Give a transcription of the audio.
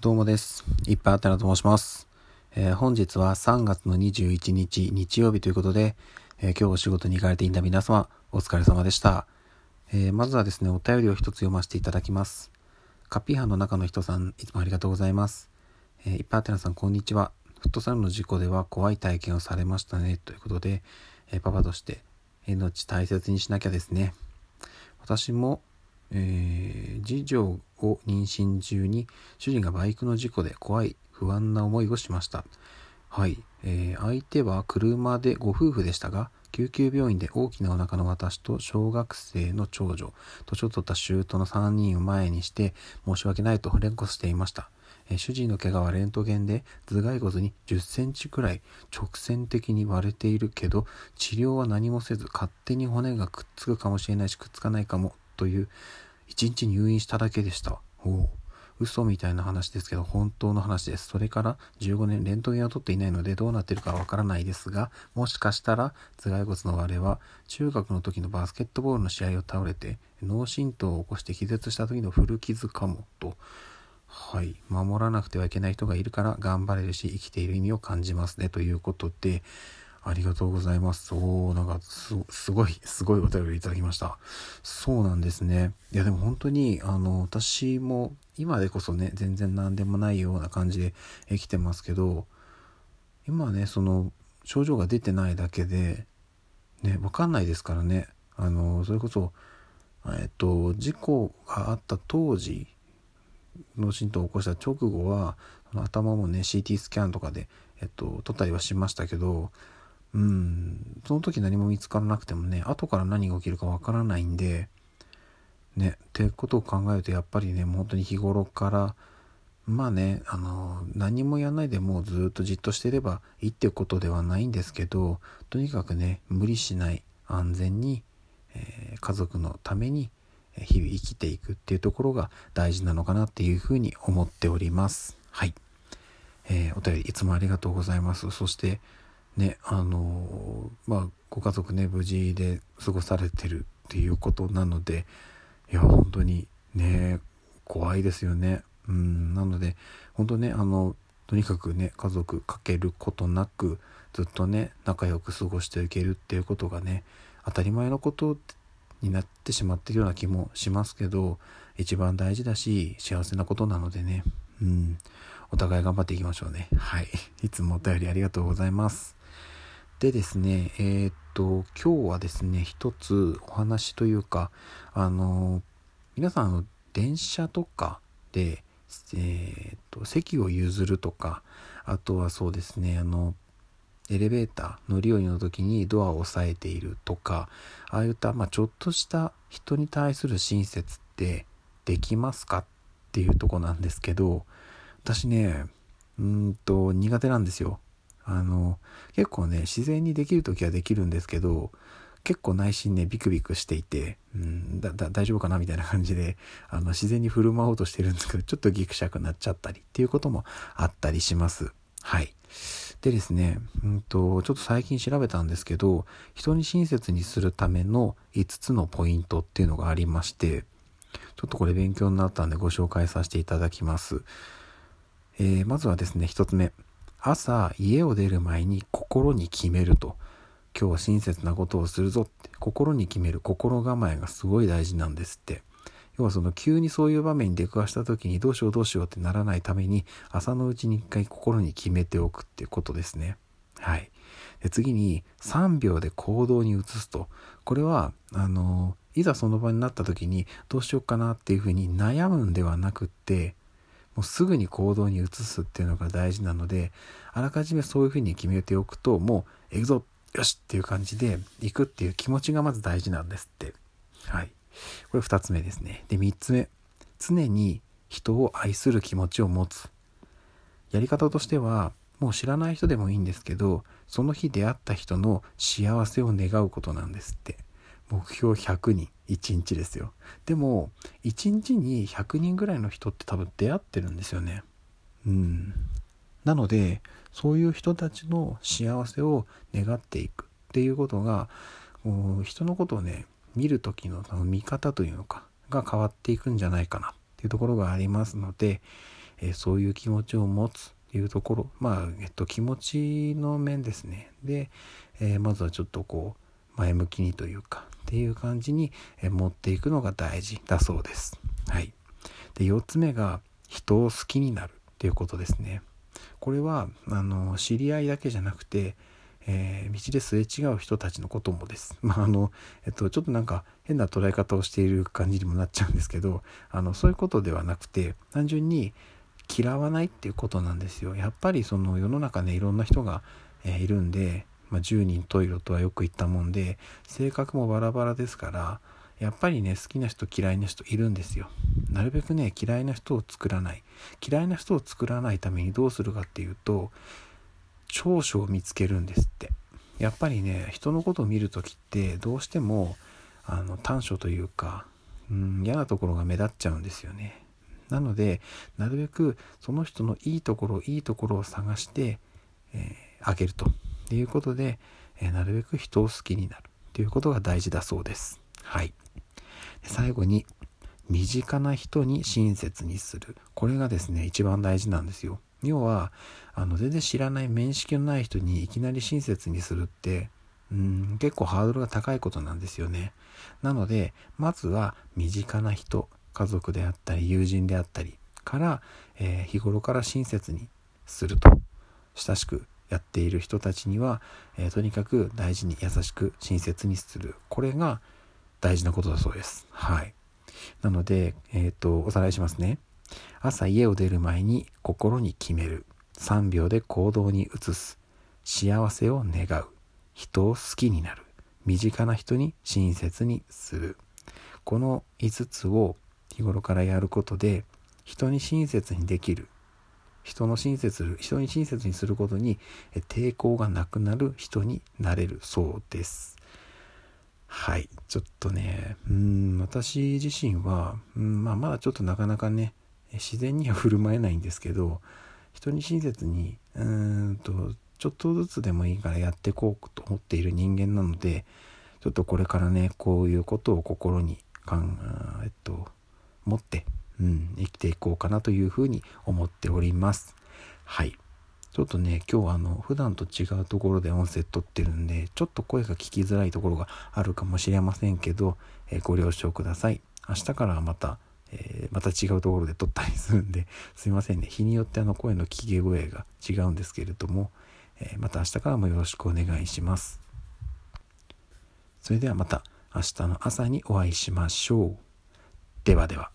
どうもです。いっぱいあったなと申します。えー、本日は3月の21日日曜日ということで、えー、今日お仕事に行かれていた皆様、お疲れ様でした。えー、まずはですね、お便りを一つ読ませていただきます。カピーハの中の人さん、いつもありがとうございます。えいっぱいあったなさん、こんにちは。フットサルの事故では怖い体験をされましたね。ということで、えパパとして命大切にしなきゃですね。私も、えー、次女を妊娠中に主人がバイクの事故で怖い不安な思いをしました。はい、えー、相手は車でご夫婦でしたが、救急病院で大きなお腹の私と小学生の長女、年を取った舅の3人を前にして申し訳ないと連呼していました。えー、主治医の怪我はレントゲンで頭蓋骨に10センチくらい直線的に割れているけど治療は何もせず勝手に骨がくっつくかもしれないしくっつかないかもという1日入院しただけでした。お嘘みたいな話ですけど本当の話です。それから15年レントゲンを取っていないのでどうなってるかわからないですが、もしかしたら頭蓋骨の割れは中学の時のバスケットボールの試合を倒れて脳震盪を起こして気絶した時の古傷かもと。はい。守らなくてはいけない人がいるから頑張れるし生きている意味を感じますね。ということで、ありがとうございます。おー、なんかす、すごい、すごいお便りいただきました。そうなんですね。いや、でも本当に、あの、私も、今でこそね、全然何でもないような感じで生きてますけど、今ね、その、症状が出てないだけで、ね、わかんないですからね。あの、それこそ、えっと、事故があった当時、脳震盪を起こした直後は、頭もね、CT スキャンとかで、えっと、撮ったりはしましたけど、うん、その時何も見つからなくてもね、後から何が起きるかわからないんで、ね、ってことを考えるとやっぱりね、本当に日頃から、まあね、あの、何もやんないでもうずっとじっとしてればいいっていうことではないんですけど、とにかくね、無理しない、安全に、えー、家族のために日々生きていくっていうところが大事なのかなっていうふうに思っております。はい。えー、お便りいつもありがとうございます。そして、ね、あのまあ、ご家族ね、無事で過ごされてるっていうことなので、いや、本当にね、怖いですよね。うん、なので、本当ね、あの、とにかくね、家族かけることなく、ずっとね、仲良く過ごしていけるっていうことがね、当たり前のことになってしまってるような気もしますけど、一番大事だし、幸せなことなのでね、うん、お互い頑張っていきましょうね。はい。いつもお便りありがとうございます。でですね、えー、っと、今日はですね、一つお話というか、あの、皆さん、の、電車とかで、えー、っと、席を譲るとか、あとはそうですね、あの、エレベーター乗り降りの時にドアを押さえているとか、ああいった、まあ、ちょっとした人に対する親切ってできますかっていうとこなんですけど、私ね、うんと苦手なんですよ。あの、結構ね、自然にできる時はできるんですけど、結構内心ね、ビクビクしていて、うん、だ、だ、大丈夫かなみたいな感じで、あの、自然に振る舞おうとしてるんですけど、ちょっとギクシャクなっちゃったりっていうこともあったりします。はい。でですね、うんと、ちょっと最近調べたんですけど、人に親切にするための5つのポイントっていうのがありまして、ちょっとこれ勉強になったんでご紹介させていただきます。えー、まずはですね、1つ目。朝家を出る前に心に決めると。今日は親切なことをするぞって。心に決める心構えがすごい大事なんですって。要はその急にそういう場面に出くわした時にどうしようどうしようってならないために朝のうちに一回心に決めておくっていうことですね。はい。で次に3秒で行動に移すと。これはあのいざその場になった時にどうしようかなっていうふうに悩むんではなくってもうすぐに行動に移すっていうのが大事なのであらかじめそういうふうに決めておくともう行くぞよしっていう感じで行くっていう気持ちがまず大事なんですって。はい。これ2つ目ですね。で3つ目。常に人を愛する気持ちを持つ。やり方としてはもう知らない人でもいいんですけどその日出会った人の幸せを願うことなんですって。目標100人1日ですよ。でも1日に100人ぐらいの人って多分出会ってるんですよね。うん。なのでそういう人たちの幸せを願っていく。っていうことが人のことをね見る時の見方というのかが変わっていくんじゃないかな。っていうところがありますので、えそういう気持ちを持つ。っていうところまあ、えっと、気持ちの面ですね。で、えまずはちょっとこう前向きにというかっていう感じに持っていくのが大事だそうです。はい、で4つ目が人を好きになるっていうことですね。これはあの知り合いだけじゃなくて、えー、道ですれ違う人たちのこともです。まああの、えっと、ちょっとなんか変な捉え方をしている感じにもなっちゃうんですけど、あのそういうことではなくて単純に嫌わないっていうことなんですよ。やっぱりその世の中ねいろんな人が、えー、いるんで、まあ、10人十色とはよく言ったもんで性格もバラバラですからやっぱりね好きな人嫌いな人いるんですよ。なるべくね嫌いな人を作らない。嫌いな人を作らないためにどうするかっていうと長所を見つけるんですって。やっぱりね人のことを見る時ってどうしてもあの短所というか、うん、嫌なところが目立っちゃうんですよね。なのでなるべくその人のいいところいいところを探して、えー、あげると。っていうことで、えー、なるべく人を好きになるということが大事だそうです。はい。最後に、身近な人に親切にする。これがですね、一番大事なんですよ。要は、あの、全然知らない面識のない人にいきなり親切にするって、うん、結構ハードルが高いことなんですよね。なので、まずは身近な人、家族であったり、友人であったりから、えー、日頃から親切にすると。親しくやっている人たちには、えー、とにかく大事に優しく親切にする。これが大事なことだそうです。はい。なので、え、ー、と、おさらいしますね。朝家を出る前に心に決める。3秒で行動に移す。幸せを願う。人を好きになる。身近な人に親切にする。この5つを日頃からやることで、人に親切にできる人の親切、人に親切にすることに抵抗がなくなる人になれるそうです。はい。ちょっとね、うん、私自身は、うん、まあ、まだちょっとなかなかね、自然には振る舞えないんですけど、人に親切に、うんと、ちょっとずつでもいいからやっていこうと思っている人間なので、ちょっとこれからね、こういうことを心に、かんえっと、持って、うん、生きていこうかなというふうに思っております。はい。ちょっとね、今日はあの、普段と違うところで音声撮ってるんで、ちょっと声が聞きづらいところがあるかもしれませんけど、えー、ご了承ください。明日からはまた、えー、また違うところで撮ったりするんで、すいませんね。日によってあの声の聞き声が違うんですけれども、えー、また明日からもよろしくお願いします。それではまた明日の朝にお会いしましょう。ではでは。